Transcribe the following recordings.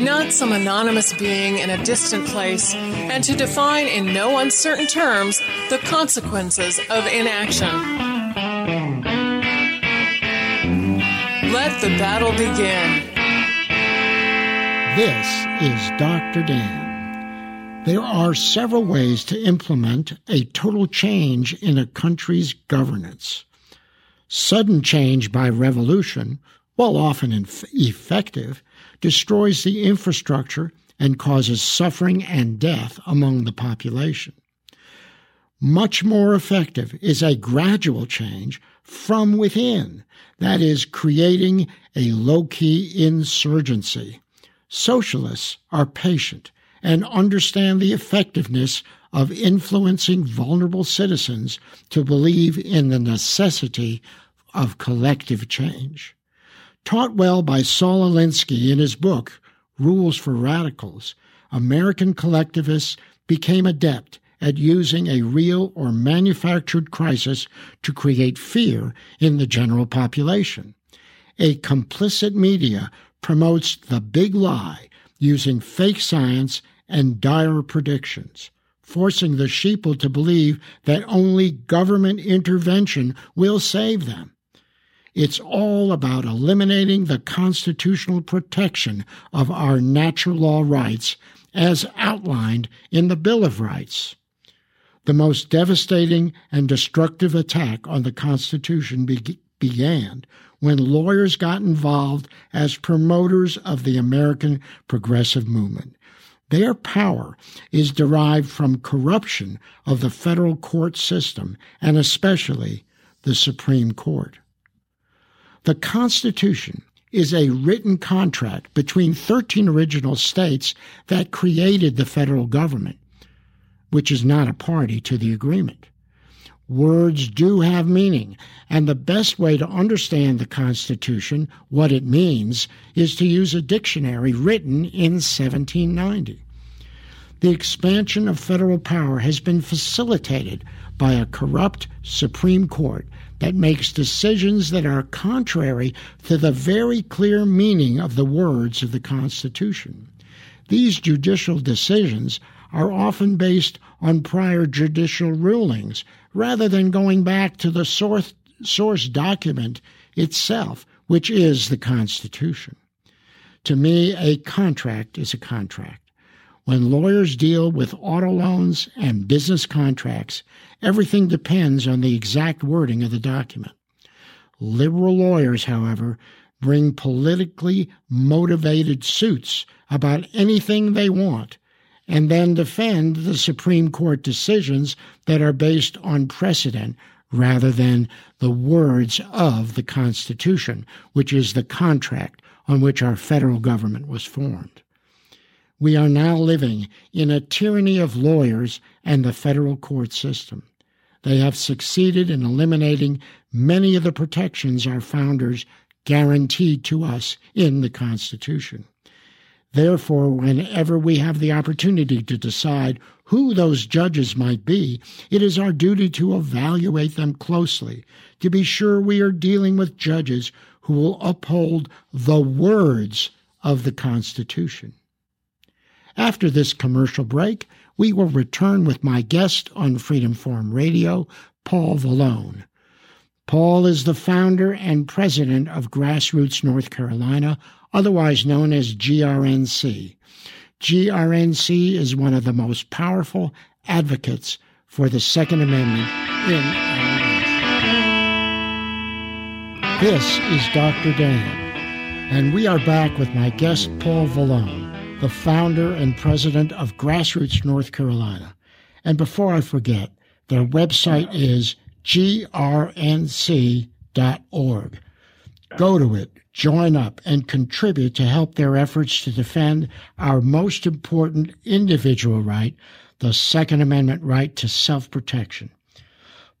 not some anonymous being in a distant place, and to define in no uncertain terms the consequences of inaction. Let the battle begin. This is Dr. Dan. There are several ways to implement a total change in a country's governance. Sudden change by revolution, while often effective, destroys the infrastructure and causes suffering and death among the population. Much more effective is a gradual change from within, that is, creating a low key insurgency. Socialists are patient and understand the effectiveness of influencing vulnerable citizens to believe in the necessity of collective change. Taught well by Saul Alinsky in his book, Rules for Radicals, American collectivists became adept at using a real or manufactured crisis to create fear in the general population. A complicit media promotes the big lie using fake science and dire predictions, forcing the sheeple to believe that only government intervention will save them. It's all about eliminating the constitutional protection of our natural law rights as outlined in the Bill of Rights. The most devastating and destructive attack on the Constitution be- began when lawyers got involved as promoters of the American progressive movement. Their power is derived from corruption of the federal court system and especially the Supreme Court. The Constitution is a written contract between 13 original states that created the federal government, which is not a party to the agreement. Words do have meaning, and the best way to understand the Constitution, what it means, is to use a dictionary written in 1790. The expansion of federal power has been facilitated by a corrupt Supreme Court that makes decisions that are contrary to the very clear meaning of the words of the Constitution. These judicial decisions are often based on prior judicial rulings rather than going back to the source, source document itself, which is the Constitution. To me, a contract is a contract. When lawyers deal with auto loans and business contracts, everything depends on the exact wording of the document. Liberal lawyers, however, bring politically motivated suits about anything they want and then defend the Supreme Court decisions that are based on precedent rather than the words of the Constitution, which is the contract on which our federal government was formed. We are now living in a tyranny of lawyers and the federal court system. They have succeeded in eliminating many of the protections our founders guaranteed to us in the Constitution. Therefore, whenever we have the opportunity to decide who those judges might be, it is our duty to evaluate them closely, to be sure we are dealing with judges who will uphold the words of the Constitution. After this commercial break, we will return with my guest on Freedom Forum Radio, Paul Valone. Paul is the founder and president of Grassroots North Carolina, otherwise known as GRNC. GRNC is one of the most powerful advocates for the Second Amendment in. This is Dr. Dan And we are back with my guest, Paul Valone, the founder and president of Grassroots North Carolina. And before I forget, their website is grnc.org. Go to it, join up, and contribute to help their efforts to defend our most important individual right, the Second Amendment right to self protection.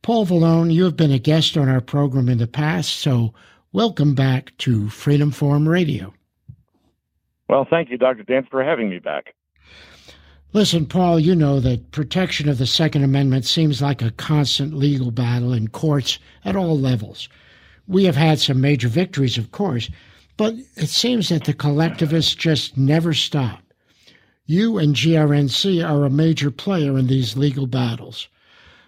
Paul Valone, you have been a guest on our program in the past, so Welcome back to Freedom Forum Radio. Well, thank you, Dr. Dan, for having me back. Listen, Paul, you know that protection of the Second Amendment seems like a constant legal battle in courts at all levels. We have had some major victories, of course, but it seems that the collectivists just never stop. You and GRNC are a major player in these legal battles.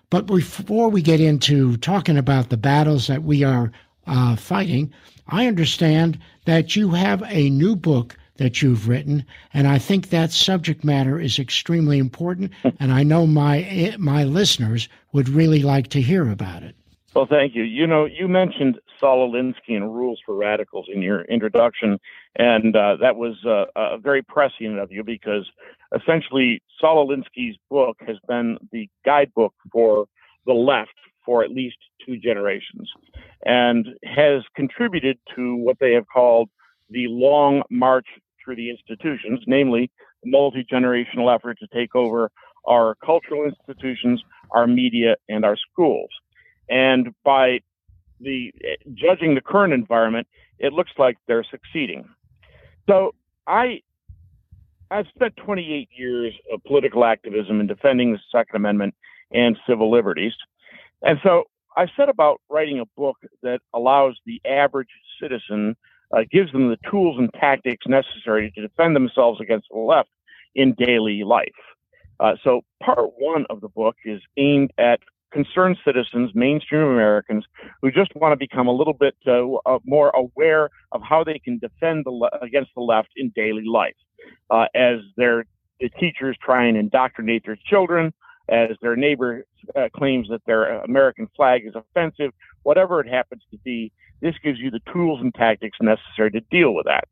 But before we get into talking about the battles that we are uh, fighting, I understand that you have a new book that you've written, and I think that subject matter is extremely important, and I know my my listeners would really like to hear about it. Well, thank you. You know, you mentioned Saul Alinsky and Rules for Radicals in your introduction, and uh, that was uh, uh, very prescient of you because essentially Saul Alinsky's book has been the guidebook for the left for at least two generations and has contributed to what they have called the long march through the institutions, namely the multi generational effort to take over our cultural institutions, our media, and our schools. And by the judging the current environment, it looks like they're succeeding. So I I've spent 28 years of political activism in defending the Second Amendment and civil liberties. And so I set about writing a book that allows the average citizen, uh, gives them the tools and tactics necessary to defend themselves against the left in daily life. Uh, so, part one of the book is aimed at concerned citizens, mainstream Americans, who just want to become a little bit uh, uh more aware of how they can defend the le- against the left in daily life, uh, as their the teachers try and indoctrinate their children, as their neighbor uh, claims that their American flag is offensive, whatever it happens to be, this gives you the tools and tactics necessary to deal with that.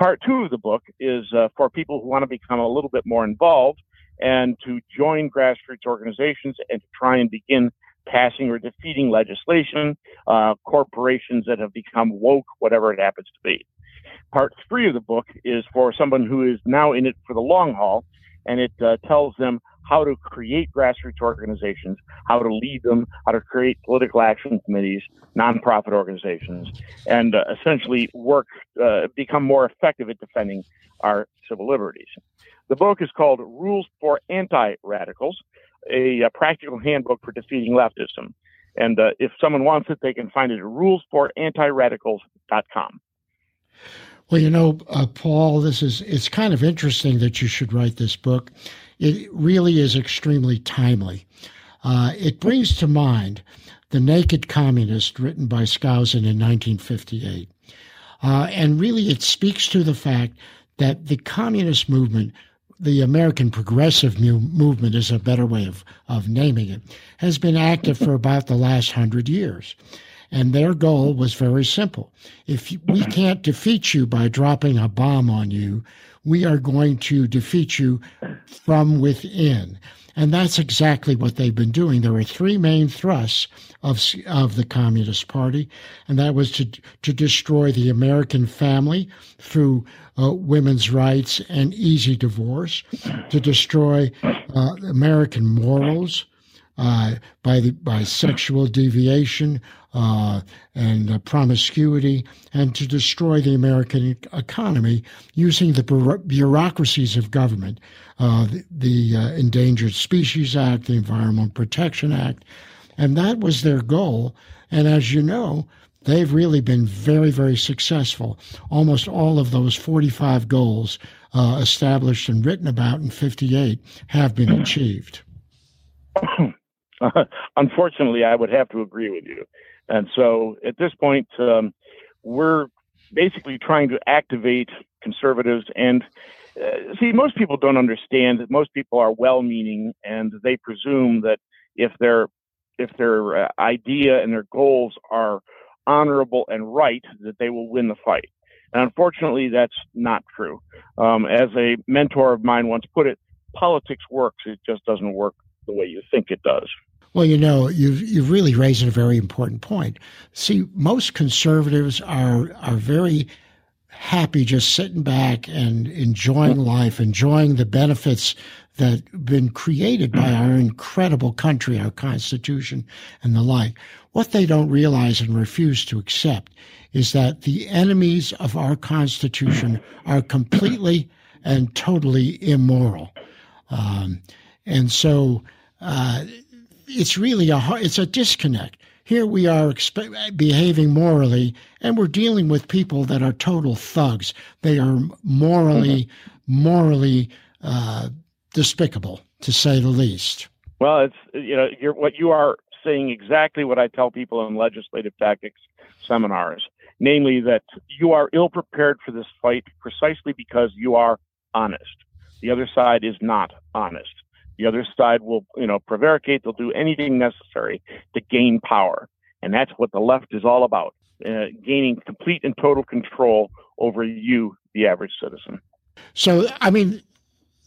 Part two of the book is uh, for people who want to become a little bit more involved and to join grassroots organizations and to try and begin passing or defeating legislation, uh, corporations that have become woke, whatever it happens to be. Part three of the book is for someone who is now in it for the long haul, and it uh, tells them how to create grassroots organizations, how to lead them, how to create political action committees, nonprofit organizations, and uh, essentially work, uh, become more effective at defending our civil liberties. The book is called Rules for Anti Radicals, a, a, practical handbook for defeating leftism. And uh, if someone wants it, they can find it at rulesforantiradicals.com. Well, you know, uh, Paul, this is it's kind of interesting that you should write this book it really is extremely timely. Uh, it brings to mind The Naked Communist, written by Skousen in 1958. Uh, and really, it speaks to the fact that the communist movement, the American progressive mu- movement is a better way of, of naming it, has been active for about the last hundred years. And their goal was very simple. If we can't defeat you by dropping a bomb on you, we are going to defeat you from within. And that's exactly what they've been doing. There are three main thrusts of, of the Communist Party, and that was to, to destroy the American family through uh, women's rights and easy divorce, to destroy uh, American morals uh, by, the, by sexual deviation, uh, and uh, promiscuity, and to destroy the American economy using the bureaucracies of government, uh, the, the uh, Endangered Species Act, the Environmental Protection Act, and that was their goal. And as you know, they've really been very, very successful. Almost all of those 45 goals uh, established and written about in 58 have been achieved. Unfortunately, I would have to agree with you. And so at this point, um, we're basically trying to activate conservatives. And uh, see, most people don't understand that most people are well-meaning, and they presume that if their if their uh, idea and their goals are honorable and right, that they will win the fight. And unfortunately, that's not true. Um, as a mentor of mine once put it, politics works. It just doesn't work the way you think it does. Well, you know, you've you've really raised a very important point. See, most conservatives are are very happy just sitting back and enjoying life, enjoying the benefits that have been created by our incredible country, our Constitution, and the like. What they don't realize and refuse to accept is that the enemies of our Constitution are completely and totally immoral. Um, and so uh, it's really a it's a disconnect. Here we are expe- behaving morally, and we're dealing with people that are total thugs. They are morally, mm-hmm. morally uh, despicable, to say the least. Well, it's you know you're, what you are saying exactly what I tell people in legislative tactics seminars, namely that you are ill prepared for this fight precisely because you are honest. The other side is not honest. The other side will, you know, prevaricate. They'll do anything necessary to gain power. And that's what the left is all about uh, gaining complete and total control over you, the average citizen. So, I mean,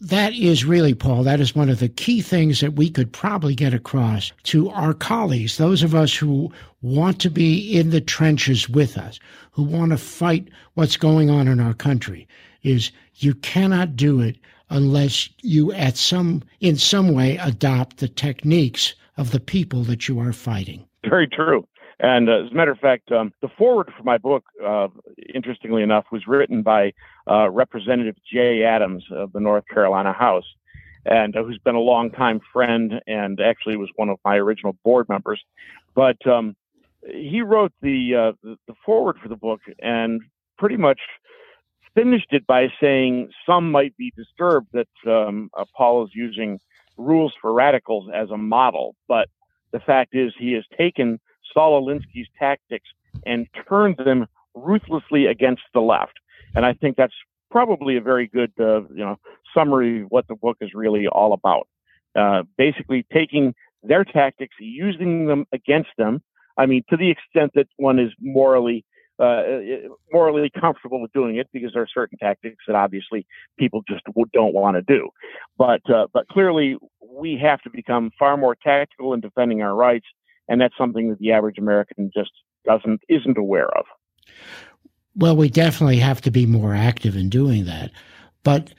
that is really, Paul, that is one of the key things that we could probably get across to our colleagues, those of us who want to be in the trenches with us, who want to fight what's going on in our country, is you cannot do it unless you at some in some way adopt the techniques of the people that you are fighting. Very true. And uh, as a matter of fact, um, the foreword for my book, uh, interestingly enough, was written by uh, Representative Jay Adams of the North Carolina House, and uh, who's been a longtime friend and actually was one of my original board members. But um, he wrote the, the the foreword for the book and pretty much finished it by saying some might be disturbed that um, Paul is using rules for radicals as a model, but the fact is he has taken Saul Alinsky's tactics and turned them ruthlessly against the left, and I think that's probably a very good uh, you know summary of what the book is really all about. Uh, basically, taking their tactics, using them against them. I mean, to the extent that one is morally uh, morally comfortable with doing it because there are certain tactics that obviously people just don't want to do. But uh, but clearly we have to become far more tactical in defending our rights, and that's something that the average American just doesn't isn't aware of. Well, we definitely have to be more active in doing that, but.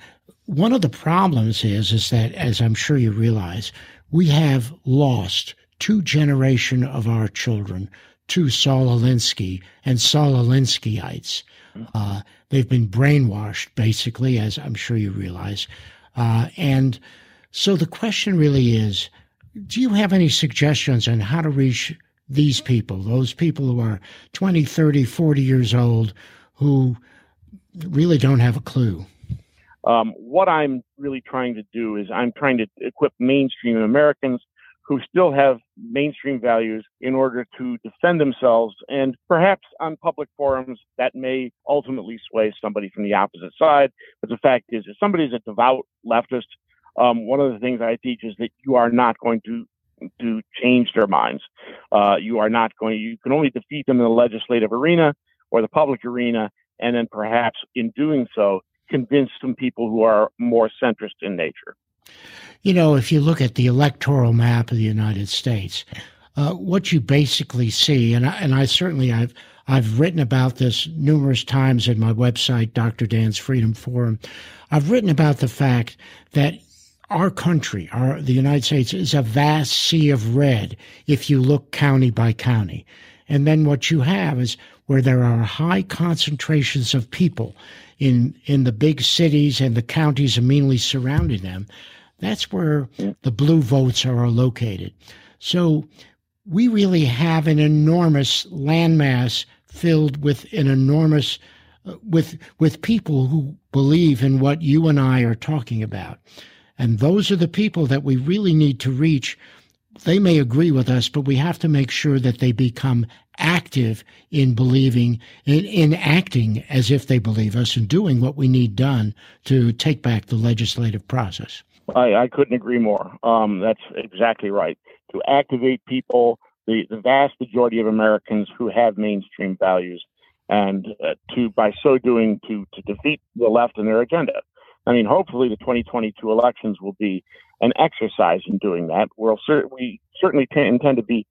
One of the problems is, is that, as I'm sure you realize, we have lost two generation of our children to Saul Alinsky and Saul Alinskyites. Uh, they've been brainwashed, basically, as I'm sure you realize. Uh, and so the question really is do you have any suggestions on how to reach these people, those people who are 20, 30, 40 years old who really don't have a clue? Um, what I'm really trying to do is I'm trying to equip mainstream Americans who still have mainstream values in order to defend themselves. And perhaps on public forums, that may ultimately sway somebody from the opposite side. But the fact is, if somebody's a devout leftist, um, one of the things I teach is that you are not going to to change their minds. Uh, you are not going. You can only defeat them in the legislative arena or the public arena, and then perhaps in doing so, convince some people who are more centrist in nature. You know, if you look at the electoral map of the United States, uh, what you basically see, and I, and I certainly I've I've written about this numerous times in my website, Dr. Dan's Freedom Forum. I've written about the fact that our country, our the United States, is a vast sea of red if you look county by county. And then what you have is where there are high concentrations of people in in the big cities and the counties immediately surrounding them. That's where the blue votes are located. So we really have an enormous landmass filled with an enormous uh, with with people who believe in what you and I are talking about. And those are the people that we really need to reach. They may agree with us, but we have to make sure that they become active in believing, in, in acting as if they believe us and doing what we need done to take back the legislative process. I, I couldn't agree more. Um, that's exactly right. To activate people, the, the vast majority of Americans who have mainstream values, and uh, to by so doing to to defeat the left and their agenda. I mean, hopefully the 2022 elections will be an exercise in doing that. We'll cer- we certainly t- intend to be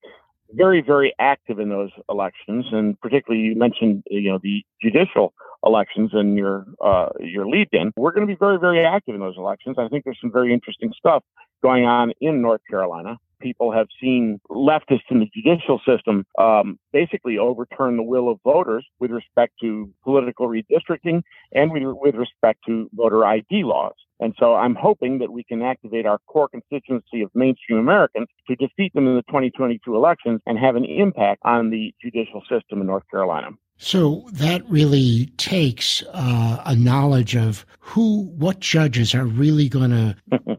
very, very active in those elections, and particularly you mentioned, you know, the judicial elections and your uh, your lead in. We're going to be very, very active in those elections. I think there's some very interesting stuff going on in North Carolina people have seen leftists in the judicial system um, basically overturn the will of voters with respect to political redistricting and with respect to voter ID laws. And so I'm hoping that we can activate our core constituency of mainstream Americans to defeat them in the 2022 elections and have an impact on the judicial system in North Carolina. So that really takes uh, a knowledge of who, what judges are really going to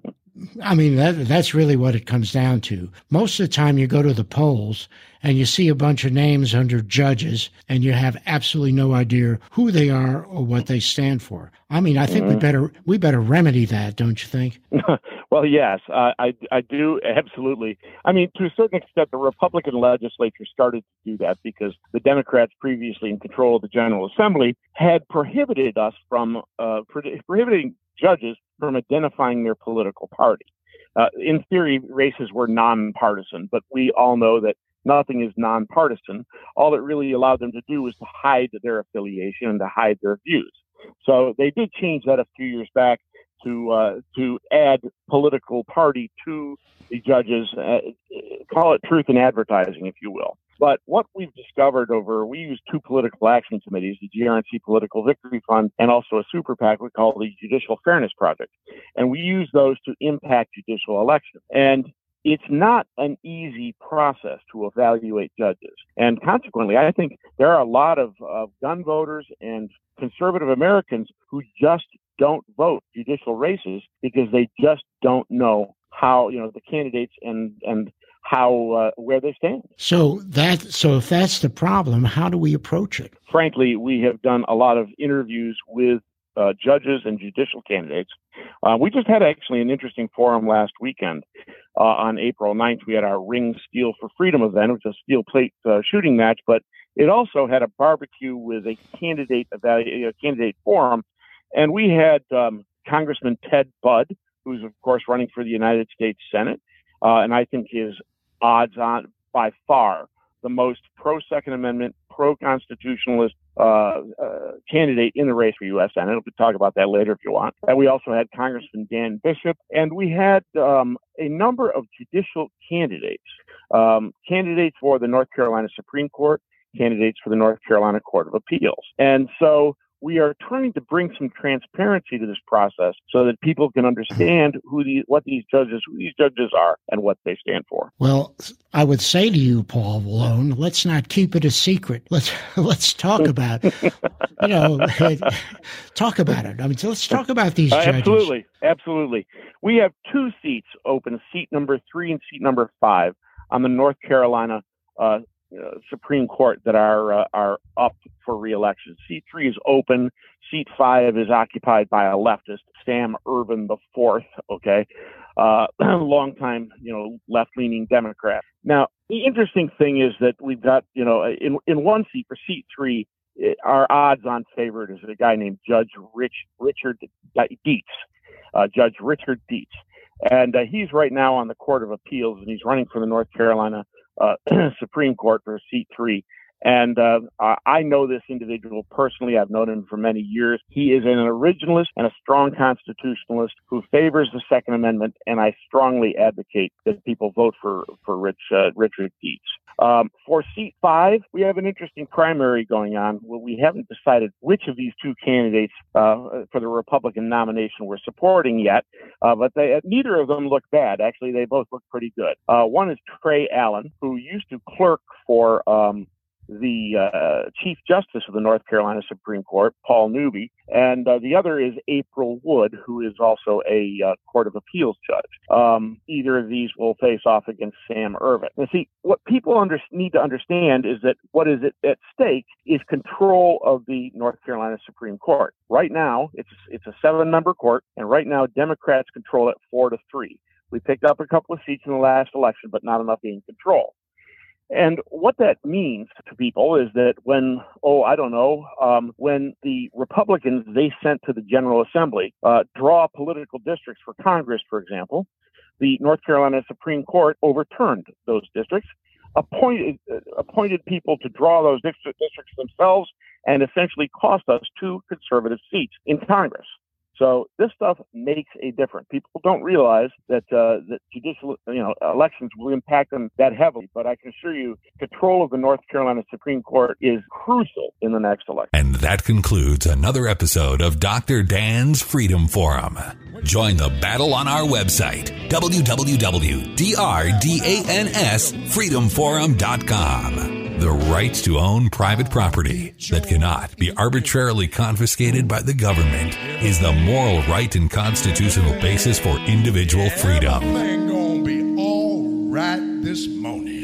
I mean, that, that's really what it comes down to. Most of the time, you go to the polls and you see a bunch of names under judges, and you have absolutely no idea who they are or what they stand for. I mean, I think mm-hmm. we better we better remedy that, don't you think? well, yes, uh, I I do absolutely. I mean, to a certain extent, the Republican legislature started to do that because the Democrats, previously in control of the General Assembly, had prohibited us from uh, prohibiting judges from identifying their political party. Uh, in theory, races were nonpartisan, but we all know that nothing is nonpartisan. All it really allowed them to do was to hide their affiliation and to hide their views. So they did change that a few years back to uh, to add political party to the judges. Uh, call it truth in advertising, if you will. But what we've discovered over, we use two political action committees, the GRNC Political Victory Fund and also a super PAC we call the Judicial Fairness Project. And we use those to impact judicial elections. And it's not an easy process to evaluate judges. And consequently, I think there are a lot of, of gun voters and conservative Americans who just don't vote judicial races because they just don't know how, you know, the candidates and, and how uh, where they stand. So that so if that's the problem, how do we approach it? Frankly, we have done a lot of interviews with uh, judges and judicial candidates. Uh, we just had actually an interesting forum last weekend uh, on April 9th. We had our Ring Steel for Freedom event, which was a steel plate uh, shooting match, but it also had a barbecue with a candidate evalu- a candidate forum, and we had um, Congressman Ted Budd, who's of course running for the United States Senate. Uh, and I think is odds on by far the most pro Second Amendment, pro constitutionalist uh, uh, candidate in the race for U.S. Senate. We'll talk about that later if you want. And we also had Congressman Dan Bishop, and we had um, a number of judicial candidates, um, candidates for the North Carolina Supreme Court, candidates for the North Carolina Court of Appeals. And so we are trying to bring some transparency to this process so that people can understand who the what these judges who these judges are and what they stand for. Well, I would say to you, Paul Valone, let's not keep it a secret. Let's let's talk about you know talk about it. I mean, let's talk about these judges. absolutely, absolutely. We have two seats open: seat number three and seat number five on the North Carolina uh, uh, Supreme Court that are uh, are up for reelection. Seat three is open. Seat five is occupied by a leftist, Sam Ervin the fourth. Okay, uh, longtime you know left-leaning Democrat. Now the interesting thing is that we've got you know in in one seat for seat three, our odds-on favorite is a guy named Judge Rich Richard Dietz. Uh, Judge Richard Dietz. And uh, he's right now on the Court of Appeals, and he's running for the North Carolina uh, Supreme Court for seat three. And uh, I know this individual personally. I've known him for many years. He is an originalist and a strong constitutionalist who favors the Second Amendment, and I strongly advocate that people vote for for Rich uh, Richard Dietz. Um, for seat five, we have an interesting primary going on. Well, we haven't decided which of these two candidates uh, for the Republican nomination we're supporting yet, uh, but they, neither of them look bad. Actually, they both look pretty good. Uh, one is Trey Allen, who used to clerk for um, the uh, Chief Justice of the North Carolina Supreme Court, Paul Newby, and uh, the other is April Wood, who is also a uh, Court of Appeals judge. Um, either of these will face off against Sam Ervin. Now, see, what people under- need to understand is that what is at stake is control of the North Carolina Supreme Court. Right now, it's it's a seven-member court, and right now Democrats control it four to three. We picked up a couple of seats in the last election, but not enough in control. And what that means to people is that when, oh, I don't know, um, when the Republicans they sent to the General Assembly uh, draw political districts for Congress, for example, the North Carolina Supreme Court overturned those districts, appointed uh, appointed people to draw those districts themselves, and essentially cost us two conservative seats in Congress. So this stuff makes a difference. People don't realize that uh, that judicial, you know, elections will impact them that heavily. But I can assure you, control of the North Carolina Supreme Court is crucial in the next election. And that concludes another episode of Dr. Dan's Freedom Forum. Join the battle on our website, www.drdansfreedomforum.com the right to own private property that cannot be arbitrarily confiscated by the government is the moral right and constitutional basis for individual freedom. Everything gonna be all right this morning.